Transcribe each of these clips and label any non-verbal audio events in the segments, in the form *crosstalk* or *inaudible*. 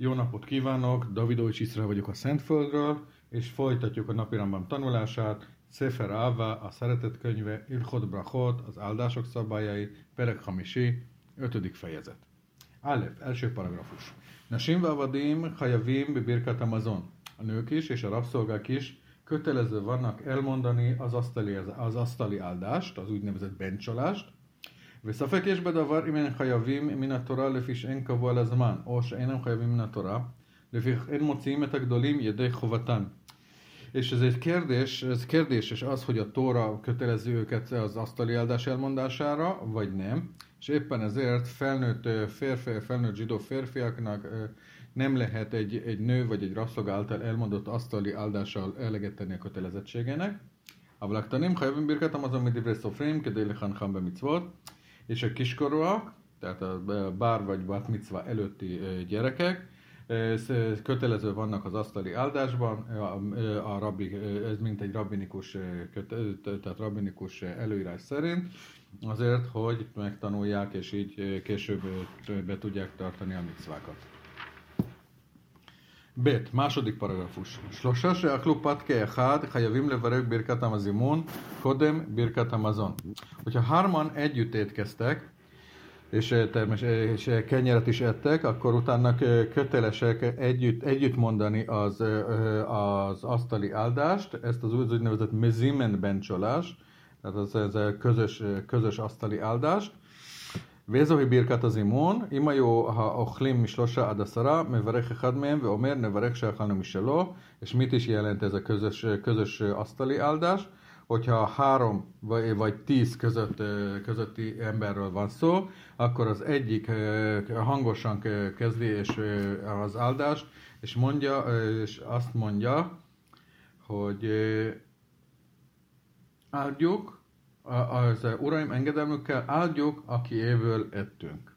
Jó napot kívánok, Davidovics Iszra vagyok a Szentföldről, és folytatjuk a napirambam tanulását. Sefer Ava, a szeretet könyve, Ilchot Brachot, az áldások szabályai, Perek Hamisi, ötödik fejezet. Aleph, első paragrafus. Nasim vavadim hajavim birkat amazon. A nők is és a rabszolgák is kötelező vannak elmondani az asztali, az asztali áldást, az úgynevezett bencsolást, וספק יש בדבר אם הם חייבים מן התורה לפי שאין קבוע לזמן, או שאינם חייבים מן התורה, לפי אין מוציאים את הגדולים ידי חובתן. És ez egy kérdés, ez kérdéses az, hogy a Tóra kötelező őket az asztali áldás elmondására, vagy nem. És éppen ezért felnőtt férfi, felnőtt zsidó férfiaknak nem lehet egy, egy nő vagy egy rasszog által elmondott asztali áldással eleget tenni a kötelezettségének. אבל הקטנים חייבים ברכת המזון מדברי סופרים כדי לחנכם במצוות és a kiskorúak, tehát a bár vagy bat mitzva előtti gyerekek, kötelező vannak az asztali áldásban, a, a rabbi, ez mint egy rabbinikus, tehát rabbinikus előírás szerint, azért, hogy megtanulják, és így később be tudják tartani a mitzvákat. ב', második paragrafus. שלושה שאכלו פת כאחד חייבים לברך ברכת המזימון קודם ברכת המזון. Hogyha hárman együtt étkeztek, és, termes, és kenyeret is ettek, akkor utána kötelesek együtt, együtt mondani az, az asztali áldást, ezt az úgynevezett mezimen bencsolás, tehát az, ez a közös, közös asztali áldást, וזוהי ברכת הזימון, אם היו האוכלים משלושה עד עשרה, מברך אחד מהם ואומר נברך שאכלנו משלו, és mit is jelent ez a közös, közös asztali áldás, hogyha három vagy, vagy tíz között, közötti emberről van szó, akkor az egyik hangosan kezdi és az áldást, és mondja, és azt mondja, hogy áldjuk az uraim engedelmükkel áldjuk, aki évől ettünk.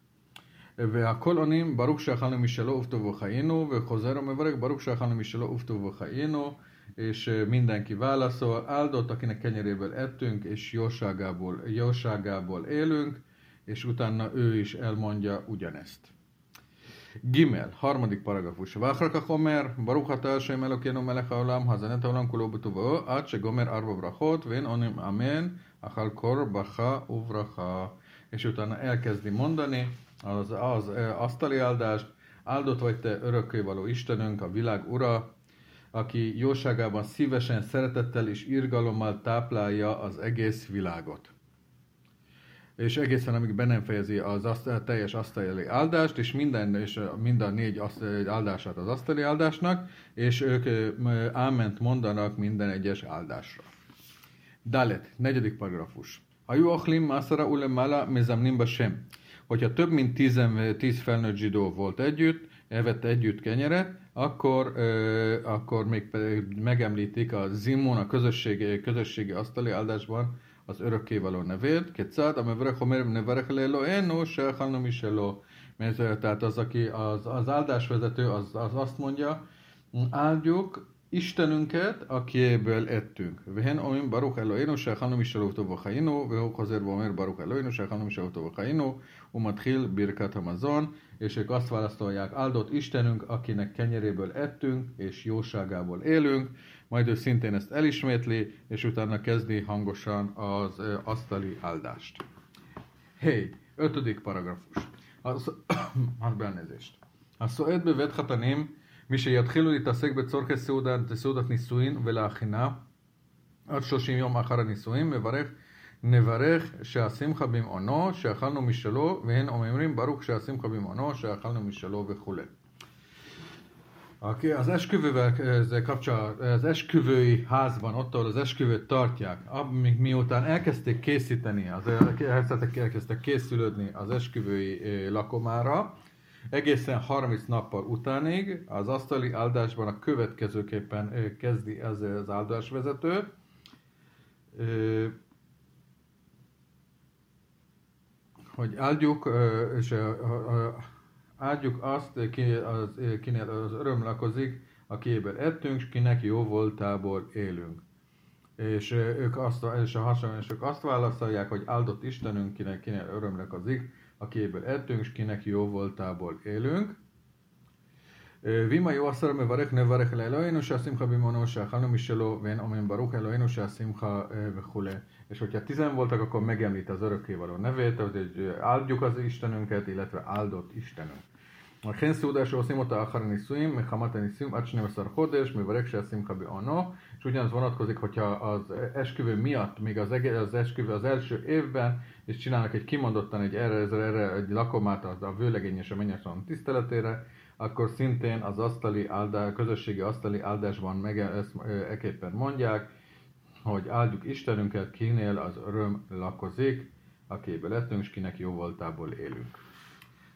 והכל עונים ברוך שאכלנו משלו ובטוב וחיינו, וחוזר ומברך ברוך שאכלנו משלו ובטוב וחיינו, és mindenki válaszol, áldott, akinek kenyeréből ettünk, és jóságából, jóságából élünk, és utána ő is elmondja ugyanezt. Gimel, harmadik paragrafus. ואחר כך אומר, ברוך אתה השם אלוקינו מלך העולם, הזן את העולם כולו בטובו, עד שגומר ארבע Achal kor baha uvraha. És utána elkezdi mondani az, az asztali áldást, áldott vagy te örökkévaló Istenünk, a világ ura, aki jóságában szívesen, szeretettel és irgalommal táplálja az egész világot. És egészen amíg be nem fejezi az asztal, teljes asztali áldást, és minden, és mind a négy áldását az asztali áldásnak, és ők áment mondanak minden egyes áldásra. Dalet, negyedik paragrafus. A jó achlim mászara ulemala mezamnim sem. Hogyha több mint tízen, tíz felnőtt zsidó volt együtt, evett együtt kenyeret, akkor, euh, akkor még megemlítik a zimon, a közösségi, közösségi asztali áldásban, az örökkévaló nevét, kecád, amevrech omer neverech leloenu, se halnom Mert Tehát az, aki az, az áldásvezető, az, az azt mondja, áldjuk Istenünket, akiből ettünk. Vehen omim baruch Eloheinu, she'achalnu mishalov tov v'chayinu, vehu chazer v'omer baruch Eloheinu, she'achalnu mishalov tov v'chayinu, umatchil birkat hamazon, és ők azt választolják, áldott Istenünk, akinek kenyeréből ettünk, és jóságából élünk, majd ő szintén ezt elismétli, és utána kezdi hangosan az asztali áldást. Hey, ötödik paragrafus. Az, *coughs* az belnézést. A szóed bevet hatanim, מי שיתחילו להתעסק בצורכי סעודת, סעודת נישואין ולהכינה עד 30 יום אחר הנישואין, מברך, נברך שהשמחה במעונו, שאכלנו משלו, והן אומרים ברוך שהשמחה במעונו, שאכלנו משלו וכולי. Aki az esküvővel ezzel kapcsolatban, az esküvői házban, ott, ahol az esküvőt tartják, mi, miután elkezdték készíteni, az, elkezdtek készülődni az esküvői lakomára, egészen 30 nappal utánig az asztali áldásban a következőképpen kezdi ez az áldásvezető. Hogy áldjuk, és áldjuk azt, ki, az, kinél az öröm lakozik, akiből ettünk, és kinek jó voltából élünk. És ők azt, és a hasonlósok azt válaszolják, hogy áldott Istenünk, kinek, kinél öröm lakozik, akiből ettünk, és kinek jó voltából élünk. ואם היו עשר מברך נברך לאלוהינו שהשמחה במעונו שאכלנו משלו ואין אומרים ברוך אלוהינו שהשמחה וכולי. És hogyha tizen voltak, akkor megemlít az örökkévaló nevét, hogy áldjuk az Istenünket, illetve áldott Istenünk. וכן סעודה שעושים אותה אחר הנישואים, מחמת הנישואים עד 12 חודש, מברך שהשמחה בעונו, és ugyanaz vonatkozik, hogyha az esküvő miatt, még az, az esküvő az első évben, és csinálnak egy kimondottan egy erre, erre egy lakomát a, a vőlegény és a mennyasszony tiszteletére, akkor szintén az asztali áldás, közösségi asztali áldásban meg ezt eképpen mondják, hogy áldjuk Istenünket, kinél az öröm lakozik, akébe lettünk, és kinek jó voltából élünk.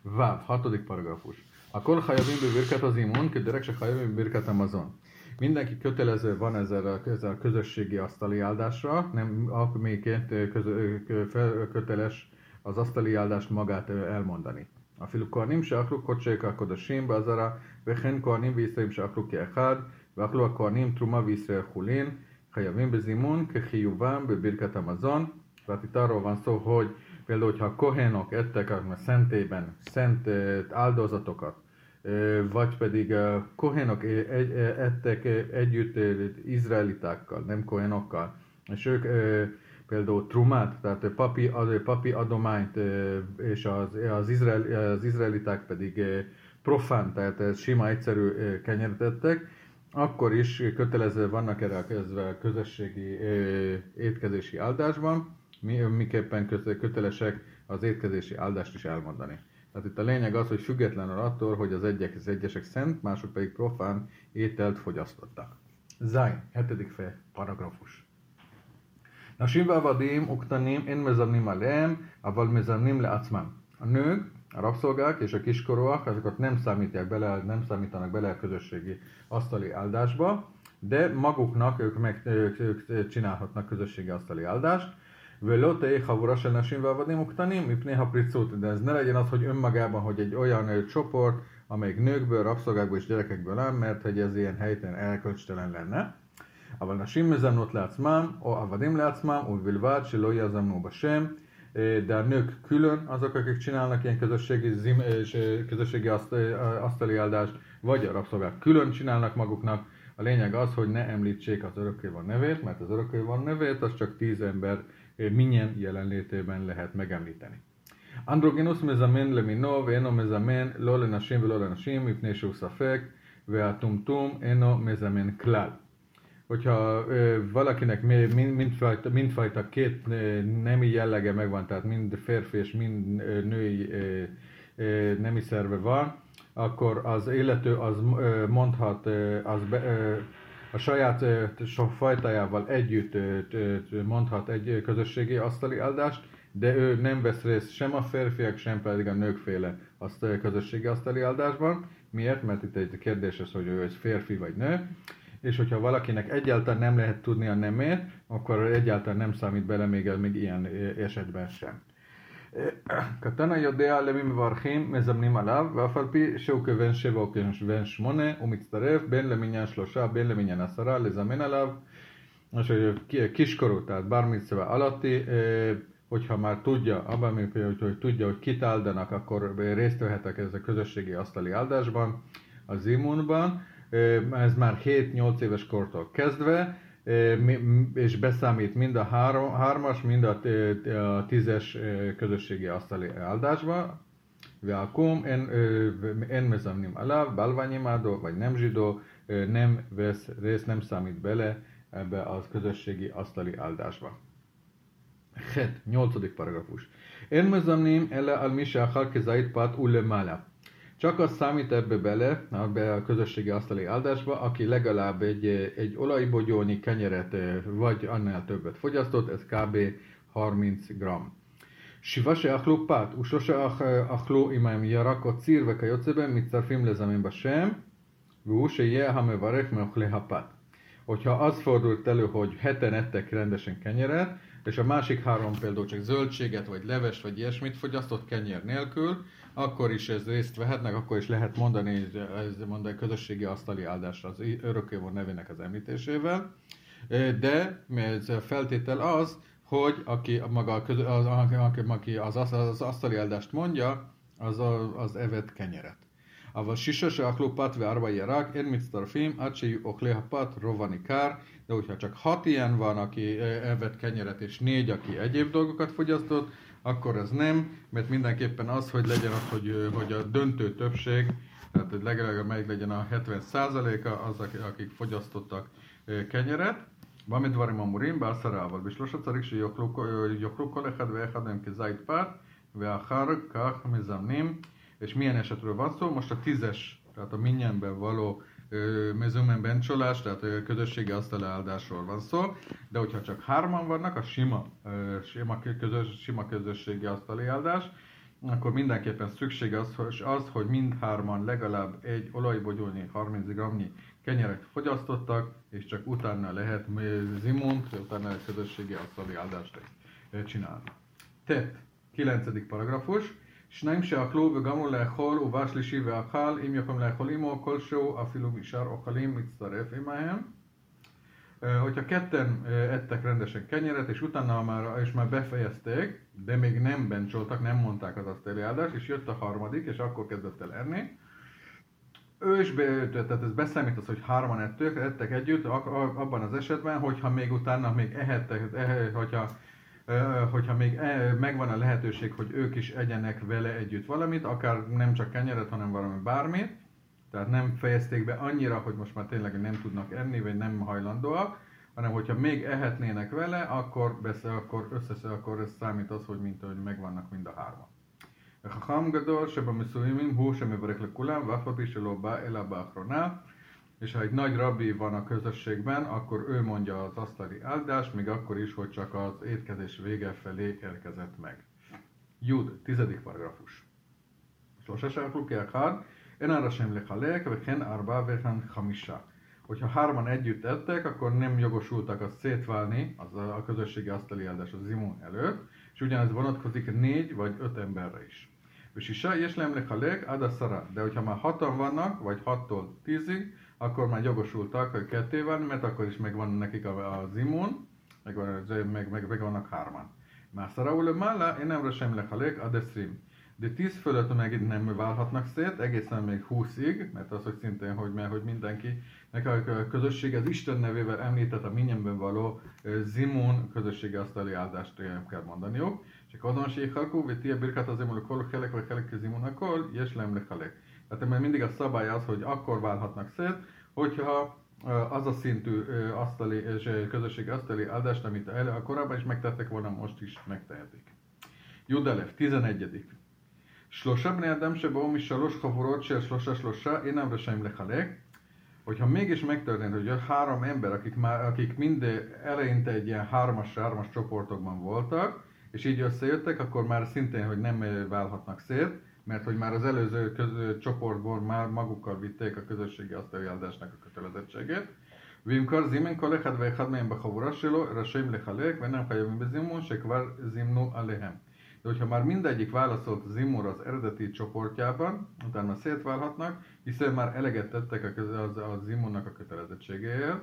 Váv, hatodik paragrafus. A kol hajavim birkat az immun, direkt se hajavim birkat amazon. Mindenki kötelező van ezzel a, ezzel a közösségi asztali áldásra, nem alkalméként köteles az asztali áldást magát elmondani. אפילו כהנים שאכלו קודשי הקודשים בעזרה, וכן כהנים וישראל שאכלו כאחד, ואכלו הכהנים תרומה וישראל חולין, חייבים בזימון כחיובם בברכת המזון. itt arról van szó, hogy például, hogyha kohénok ettek a szentében szent áldozatokat, vagy pedig kohénok ettek együtt izraelitákkal, nem kohénokkal, és ők például trumát, tehát papi, papi adományt, és az, az, izrael, az izraeliták pedig profán, tehát sima egyszerű kenyeret ettek, akkor is kötelező vannak erre a közösségi étkezési áldásban, mi miképpen kötelesek az étkezési áldást is elmondani. Tehát itt a lényeg az, hogy függetlenül attól, hogy az, egyek, az egyesek szent, mások pedig profán ételt fogyasztottak. Zaj, hetedik fej, paragrafus. Na Nasim ve'avadim uktanim en mezamnim alem, aval mezamnim le'acmam. A nők, a rabszolgák és a kiskorúak, azokat nem, számítják bele, nem számítanak bele a közösségi asztali áldásba, de maguknak ők, meg, ők, ők csinálhatnak közösségi asztali áldást, ולא תהא חבורה של נשים ועבדים וקטנים מפני הפריצות. De ez ne legyen az, hogy önmagában, hogy egy olyan csoport, amelyik nőkből, rabszolgákból és gyerekekből áll, mert hogy ez ilyen helytelen elkölcstelen lenne. אבל נשים מזמנות לעצמם, או עבדים לעצמם, ובלבד שלא יזמנו בשם. De a nők külön azok, akik csinálnak ilyen közösségi, zim, és közösségi asztali áldást, vagy a rabszolgák külön csinálnak maguknak. A lényeg az, hogy ne említsék az örökkévaló nevét, mert az örökkévaló nevét az csak tíz ember minyen jelenlétében lehet megemlíteni. אנדרוגינוס מזמן למינו ואינו מזמן לא לנשים ולא לנשים מפני שהוא ספק והטומטום אינו מזמן כלל hogyha ö, valakinek mind, mindfajta, mindfajta két ö, nemi jellege megvan, tehát mind férfi és mind ö, női ö, ö, nemi szerve van, akkor az illető az ö, mondhat, ö, az be, ö, a saját ö, fajtájával együtt mondhat egy közösségi asztali áldást, de ő nem vesz részt sem a férfiak, sem pedig a nőkféle azt közösségi asztali áldásban. Miért? Mert itt egy kérdés az, hogy ő egy férfi vagy nő és hogyha valakinek egyáltalán nem lehet tudni a nemét, akkor egyáltalán nem számít bele még, még ilyen esetben sem. קטן יודע למי מברכים, מזמנים עליו, ואף על פי שהוא כבן שבע או כבן שמונה, הוא מצטרף בין למניין שלושה, בין למניין עשרה, לזמן עליו. És hogy kiskorú, tehát bár mitzvah alatti, hogyha már tudja, abban, hogy, hogy tudja, hogy kit áldanak, akkor részt vehetek ez a közösségi asztali áldásban, az immunban, ez már 7-8 éves kortól kezdve, és beszámít mind a három, hármas, mind a, tízes közösségi asztali áldásba. Velkum, en, en mezamnim alav, balványimádó, vagy nem zsidó, nem vesz részt, nem számít bele ebbe a közösségi asztali áldásba. Het, nyolcadik paragrafus. En mezamnim ele al mi sheachar kezait pat ulemala. Csak az számít ebbe bele, be a közösségi asztali áldásba, aki legalább egy, egy olajbogyónyi kenyeret vagy annál többet fogyasztott, ez kb. 30 g. שבעה שאכלו פת ושלושה אכלו עמהם ירקות ציר וכיוצא mit מצטרפים לזמין בשם, והוא שיהיה המברך מאוכלי הפת. Hogyha az fordult elő, hogy heten ettek rendesen kenyeret, és a másik három például csak zöldséget, vagy leves, vagy ilyesmit fogyasztott kenyer nélkül, akkor is ez részt vehetnek, akkor is lehet mondani, ez mondani közösségi asztali áldásra az örökkévon nevének az említésével. De ez feltétel az, hogy aki maga az, az, aki az, az asztali áldást mondja, az, az evett kenyeret. אבל שישה שאכלו פת וארבע ירק, אין מצטרפים עד שיהיו אוכלי הפת רוב הניכר, de hogyha csak hat ilyen van, aki evett kenyeret, és négy, aki egyéb dolgokat fogyasztott, akkor ez nem, mert mindenképpen az, hogy legyen az, hogy, hogy a döntő többség, tehát hogy legalább meg legyen a 70%-a az, akik fogyasztottak kenyeret. במי דברים אמורים בעשרה, אבל בשלושה צריך שיאכלו כל אחד ואחד מהם כזית פת, ואחר כך מזמנים, és milyen esetről van szó, most a tízes, tehát a minnyenben való mezőmen bencsolás, tehát a közösségi asztaláldásról van szó, de hogyha csak hárman vannak, a sima, sima, közös, sima közösségi asztaliáldás, akkor mindenképpen szükség az, az, hogy mindhárman legalább egy olajbogyónyi 30 g kenyeret fogyasztottak, és csak utána lehet zimunt, utána egy közösségi asztali áldást csinálni. Tehát, 9. paragrafus. שניים שאכלו וגמרו לאכול ובא שלישי ואכל, אם יכולים לאכול עמו כלשהו, אפילו משאר אוכלים מצטרף עמהם. Hogyha ketten ettek rendesen kenyeret, és utána már, és már befejezték, de még nem bencsoltak, nem mondták az azt eljárást, és jött a harmadik, és akkor kezdett el enni, ő is be, tehát ez beszámít az, hogy hárman ettük, ettek együtt, abban az esetben, hogyha még utána még ehettek, ehe, hogyha hogyha még megvan a lehetőség, hogy ők is egyenek vele együtt valamit, akár nem csak kenyeret, hanem valami bármit, tehát nem fejezték be annyira, hogy most már tényleg nem tudnak enni, vagy nem hajlandóak, hanem hogyha még ehetnének vele, akkor, beszél, akkor összeszel, akkor ez számít az, hogy mint hogy megvannak mind a hárman. וחכם גדול שבמסוימים הוא שמברך לכולם, ואף על פי שלא בא אלא באחרונה, és ha egy nagy rabbi van a közösségben, akkor ő mondja az asztali áldást, még akkor is, hogy csak az étkezés vége felé érkezett meg. Jud, tizedik paragrafus. Sose sárkul kelkhár, en arra sem lehalek, vehen arba, vehen hamisá. Hogyha hárman együtt ettek, akkor nem jogosultak azt szétválni az a közösségi asztali áldás az imun előtt, és ugyanez vonatkozik négy vagy öt emberre is. És isá, és lemlek a leg, ad a szara. De hogyha már hatan vannak, vagy hattól tízig, akkor már jogosultak, hogy ketté van, mert akkor is megvan nekik az immun, meg, meg, meg, meg vannak hárman. Már szaraul mála, én nem sem lechalek a deszrim. De 10 fölött megint nem válhatnak szét, egészen még 20-ig, mert az, hogy szintén, hogy, mert, hogy mindenki, neki a közösség az Isten nevével említett a minyenben való zimun közösségi asztali áldást kell mondaniuk. És azon séhalkú, vagy tia birkat az emul kol helek, vagy helek zimun akkor, és lem lechalek. Tehát mert mindig a szabály az, hogy akkor válhatnak szét, hogyha az a szintű asztali és közösségi asztali áldást, amit el, a korábban is megtettek volna, most is megtehetik. Judelev, 11. Slosha bnei adam sebaom is salos havorot sher slosha slosha, én amra sem lehalek. Hogyha mégis megtörtént, hogy a három ember, akik, már, akik mind eleinte egy ilyen hármas-hármas csoportokban voltak, és így összejöttek, akkor már szintén, hogy nem válhatnak szét, mert hogy már az előző közö, csoportból már magukkal vitték a közösségi asztaljádásnak a kötelezettségét. ואם כבר זימן כל אחד ואחד מהם בחבורה שלו, רשאים לחלק ואינם חייבים בזימון שכבר זימנו עליהם. De hogyha már mindegyik válaszolt Zimur az eredeti csoportjában, utána szétválhatnak, hiszen már eleget tettek a, köz, az, a Zimunnak a kötelezettségéért.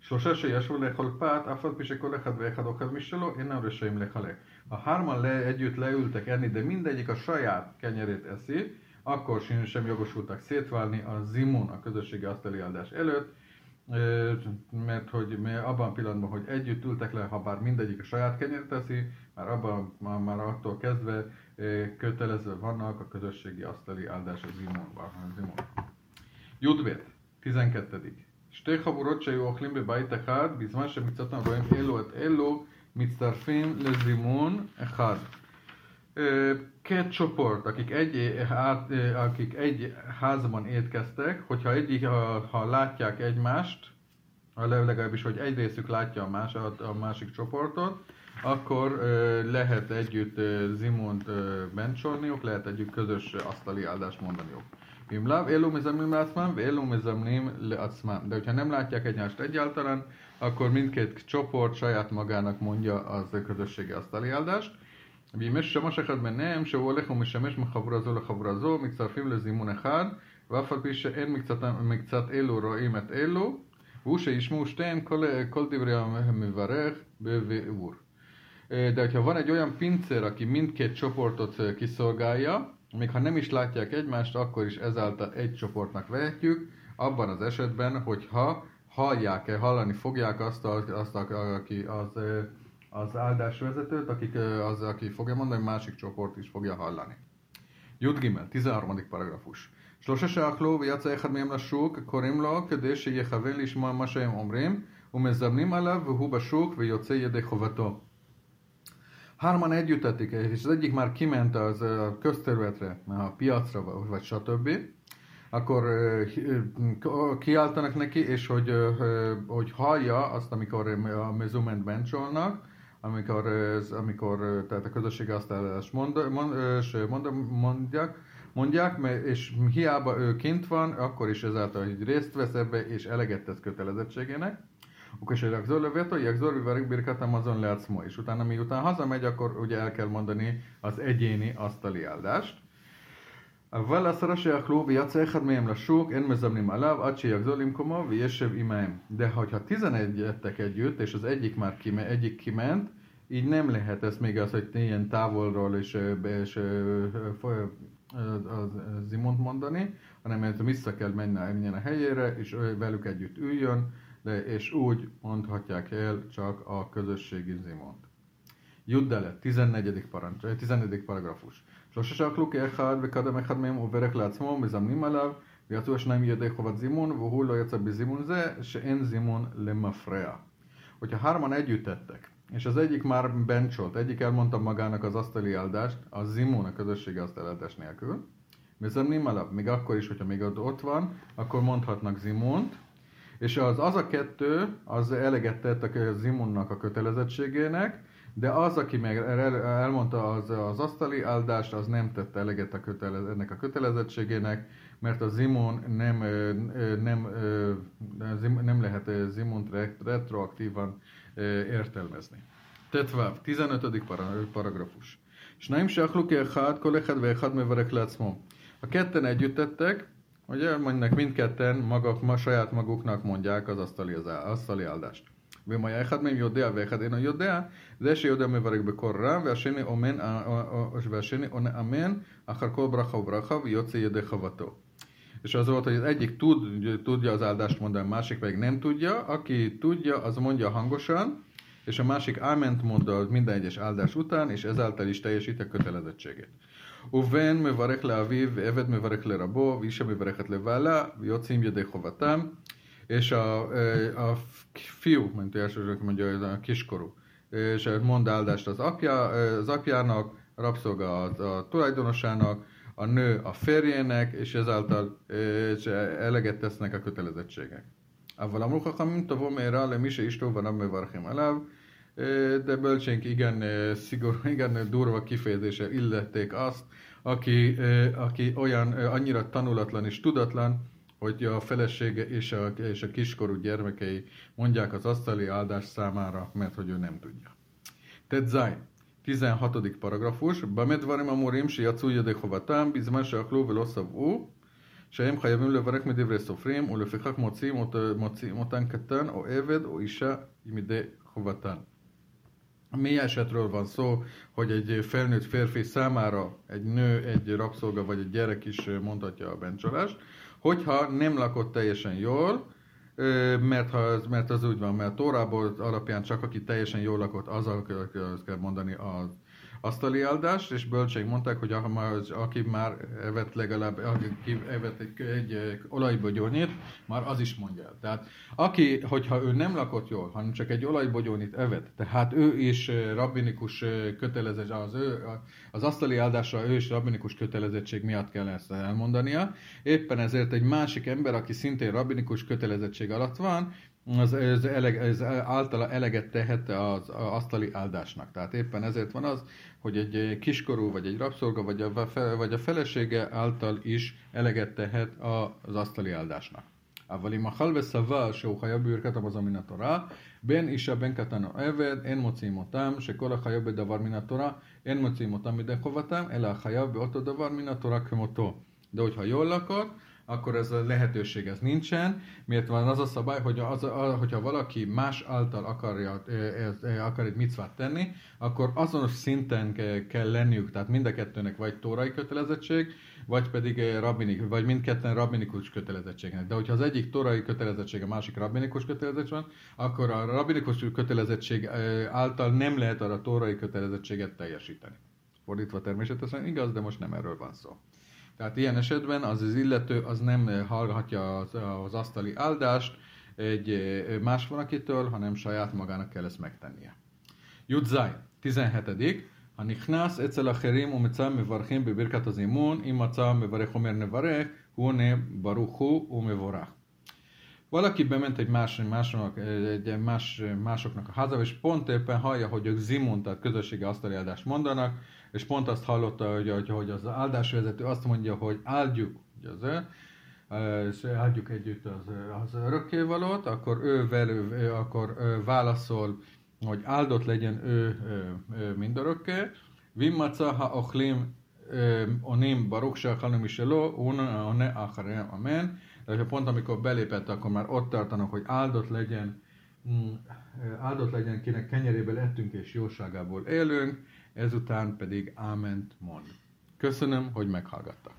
שלושה שישבו לאכול פת, אף על פי שכל אחד ואחד אוכל משלו, אינם רשאים לחלק. Ha hárman le, együtt leültek enni, de mindegyik a saját kenyerét eszi, akkor sem jogosultak szétválni a zimun, a közösségi asztali áldás előtt, mert hogy abban a pillanatban, hogy együtt ültek le, ha bár mindegyik a saját kenyeret teszi, már abban, már, már attól kezdve kötelező vannak a közösségi asztali áldás a zimonban. Judvét, 12. שתי חבורות שהיו אוכלים בבית אחד, בזמן שמצאתם רואים אלו את אלו, מצטרפים לזימון אחד. két csoport, akik egy, hát, akik egy házban étkeztek, hogyha egyik, ha, ha látják egymást, legalábbis, hogy egy részük látja a, más, a másik csoportot, akkor lehet együtt Zimont bencsolniuk, lehet együtt közös asztali áldást mondaniuk. אם לאו, אלו מזמנים לעצמם ואלו מזמנים לעצמם. De hogyha nem látják egymást egyáltalán, akkor mindkét csoport saját magának mondja az közösségi asztali áldást. ואם יש שמש אחד ביניהם שהוא הולך ומשמש מחבורה זו לחבורה זו, מצטרפים לזימון אחד, ואף על פי שאין מקצת, מקצת אלו רואים את אלו, והוא שישמעו שתיהם כל, כל דברי המברך בביאור. De hogyha van egy olyan pincér, aki mindkét csoportot kiszolgálja, még ha nem is látják egymást, akkor is ezáltal egy csoportnak vehetjük, abban az esetben, hogyha hallják-e, hallani fogják azt, a, azt a, aki az, az áldásvezetőt, akik, az, aki fogja mondani, másik csoport is fogja hallani. Jud Gimel, 13. paragrafus. שלושה שאכלו ויצא אחד מהם לשוק, קוראים לו כדי שיכוון לשמוע מה שהם אומרים, ומזמנים עליו והוא בשוק ויוצא ידי חובתו. Hárman együtt ették, és az egyik már kiment az a közterületre, a piacra, vagy stb. Akkor kiáltanak neki, és hogy, hogy hallja azt, amikor a mezument bencsolnak, amikor, amikor tehát a közösség azt mond, mond, mond, mondják, mondják, és hiába ő kint van, akkor is ezáltal, hogy részt vesz ebbe, és eleget tesz kötelezettségének. Is Zoli Veto, Jagzor Vivarik Birkatam azon Leacmo. És utána, miután hazamegy, akkor ugye el kell mondani az egyéni asztali áldást. אבל עשרה שיאכלו ויצא אחד מהם לשוק, אין מזמנים עליו עד שיגזול למקומו וישב עמהם. De hogyha 11 ettek együtt, és az egyik már kime, egyik kiment, így nem lehet ezt még az, hogy ilyen távolról és, és, és Zimont mondani, hanem ez vissza kell menni a helyére, és velük együtt üljön, de, és úgy mondhatják el csak a közösségi Zimont. Juddelet, 14. parancs, 14. paragrafus. שלושה שאכלו כאחד וקדם אחד מהם וברך לעצמו, מזמנים עליו, ויצאו השניים ידי חובת זימון, והוא לא יצא בזימון זה, שאין זימון למפרע. Hogyha hárman együtt ettek, és az egyik már bencsolt, egyik elmondta magának az asztali áldást, a zimón a közösségi asztaláldás nélkül, Mizemnim alap, még akkor is, hogyha még ott van, akkor mondhatnak zimont, és az, az a kettő, az eleget tett a zimonnak a kötelezettségének, de az, aki meg el, elmondta az, az asztali áldást, az nem tette eleget a kötelez, ennek a kötelezettségének, mert a Zimon nem, nem, nem, nem lehet Zimont retroaktívan értelmezni. Tetváv, 15. paragrafus. És nem sakluk hát, kolekhed ve hát meverek látszmom. A ketten együtt tettek, ugye, mondják mindketten magak, ma saját maguknak mondják az asztali, az asztali áldást. ומה אחד מהם יודע ואחד אינו יודע, זה שיודע מברך בקול רם, והשני והשני עונה אמן אחר כל ברכה וברכה, ויוצא ידי volt, hogy az egyik tud, tudja az áldást mondani, a másik pedig nem tudja. Aki tudja, az mondja hangosan, és a másik áment mond minden egyes áldás után, és ezáltal is teljesíti a kötelezettségét. ובן מברך לאביו, ועבד מברך לרבו, ואישה מברכת לבעלה, ויוצאים ידי חובתם. és a, a fiú, mint elsősorban mondja, a kiskorú, és mond áldást az, apja, az apjának, a rabszolga a, a tulajdonosának, a nő a férjének, és ezáltal és e, eleget tesznek a kötelezettségek. Avval a munkakam, tovom ér le mise istóban, amely varhim aláv, de bölcsénk igen szigorú, *laughs* igen durva kifejezése illették azt, aki, aki olyan annyira tanulatlan és tudatlan, hogy a felesége és a, és a kiskorú gyermekei mondják az asztali áldás számára, mert hogy ő nem tudja. Tedzáj, 16. paragrafus, במה דברים אמורים שיצאו ידי חובתם בזמן שאכלו ולא שבעו, שהם חייבים לברך מדברי סופרים, ולפיכך מוציאים, מוציאים אותן קטן או עבד או אישה מידי חובתן. Mi esetről van szó, hogy egy felnőtt férfi számára egy nő, egy rabszolga vagy egy gyerek is mondhatja a bencsolást, hogyha nem lakott teljesen jól, mert, ha az, mert az úgy van, mert Tórából alapján csak aki teljesen jól lakott, az, az kell mondani az asztali áldást, és bölcség mondták, hogy aki már evett legalább, aki evett egy, egy olajbogyónyit, már az is mondja. Tehát aki, hogyha ő nem lakott jól, hanem csak egy olajbogyónyit evett, tehát ő is rabbinikus kötelezett, az, ő, az asztali áldásra ő is rabbinikus kötelezettség miatt kell ezt elmondania. Éppen ezért egy másik ember, aki szintén rabbinikus kötelezettség alatt van, az, ez, eleg, ez általa eleget tehet az, az asztali áldásnak. Tehát éppen ezért van az, hogy egy kiskorú, vagy egy rabszolga, vagy a, vagy a felesége által is eleget tehet az asztali áldásnak. אבל אם אכל וסבל שהוא חייב בברכת המזון מן התורה, בין אישה בין קטן או עבד, אין מוציאים אותם, שכל החייב בדבר מן התורה, אין מוציאים אותם מדי חובתם, אלא החייב באותו דבר מן התורה כמותו. De hogyha jól lakott, akkor ez a lehetőség ez nincsen. Miért van az a szabály, hogy az, a, hogyha valaki más által akarja, akar egy micvát tenni, akkor azonos szinten kell lenniük, tehát mind a kettőnek vagy tórai kötelezettség, vagy pedig rabbinik, vagy mindketten rabbinikus kötelezettségnek. De hogyha az egyik torai kötelezettség, a másik rabbinikus kötelezettség van, akkor a rabbinikus kötelezettség által nem lehet arra torai kötelezettséget teljesíteni. Fordítva természetesen igaz, de most nem erről van szó. Tehát ilyen esetben az az illető az nem hallgatja az, az asztali áldást egy más valakitől, hanem saját magának kell ezt megtennie. Judzai, 17. הנכנס אצל אחרים ומצא מברכים בברכת הזימון, אם מצא מברך אומר נברך, הוא עונה ברוך הוא ומבורך. Valaki bement egy, más, másnak, egy más, másoknak a házába, és pont éppen hallja, hogy ők zimon, tehát közösségi asztali áldást mondanak, és pont azt hallotta, hogy, hogy az áldásvezető azt mondja, hogy áldjuk, ugye az és áldjuk együtt az, az örökkévalót, akkor ő, velő, ő akkor ő válaszol, hogy áldott legyen ő, ő, ő mindörökké. Vimmaca ha ochlim onim baruk se halim is eló, una ne amen. De pont amikor belépett, akkor már ott tartanak, hogy áldott legyen, mm, áldott legyen, kinek kenyeréből ettünk és jóságából élünk, ezután pedig áment mond. Köszönöm, hogy meghallgattak.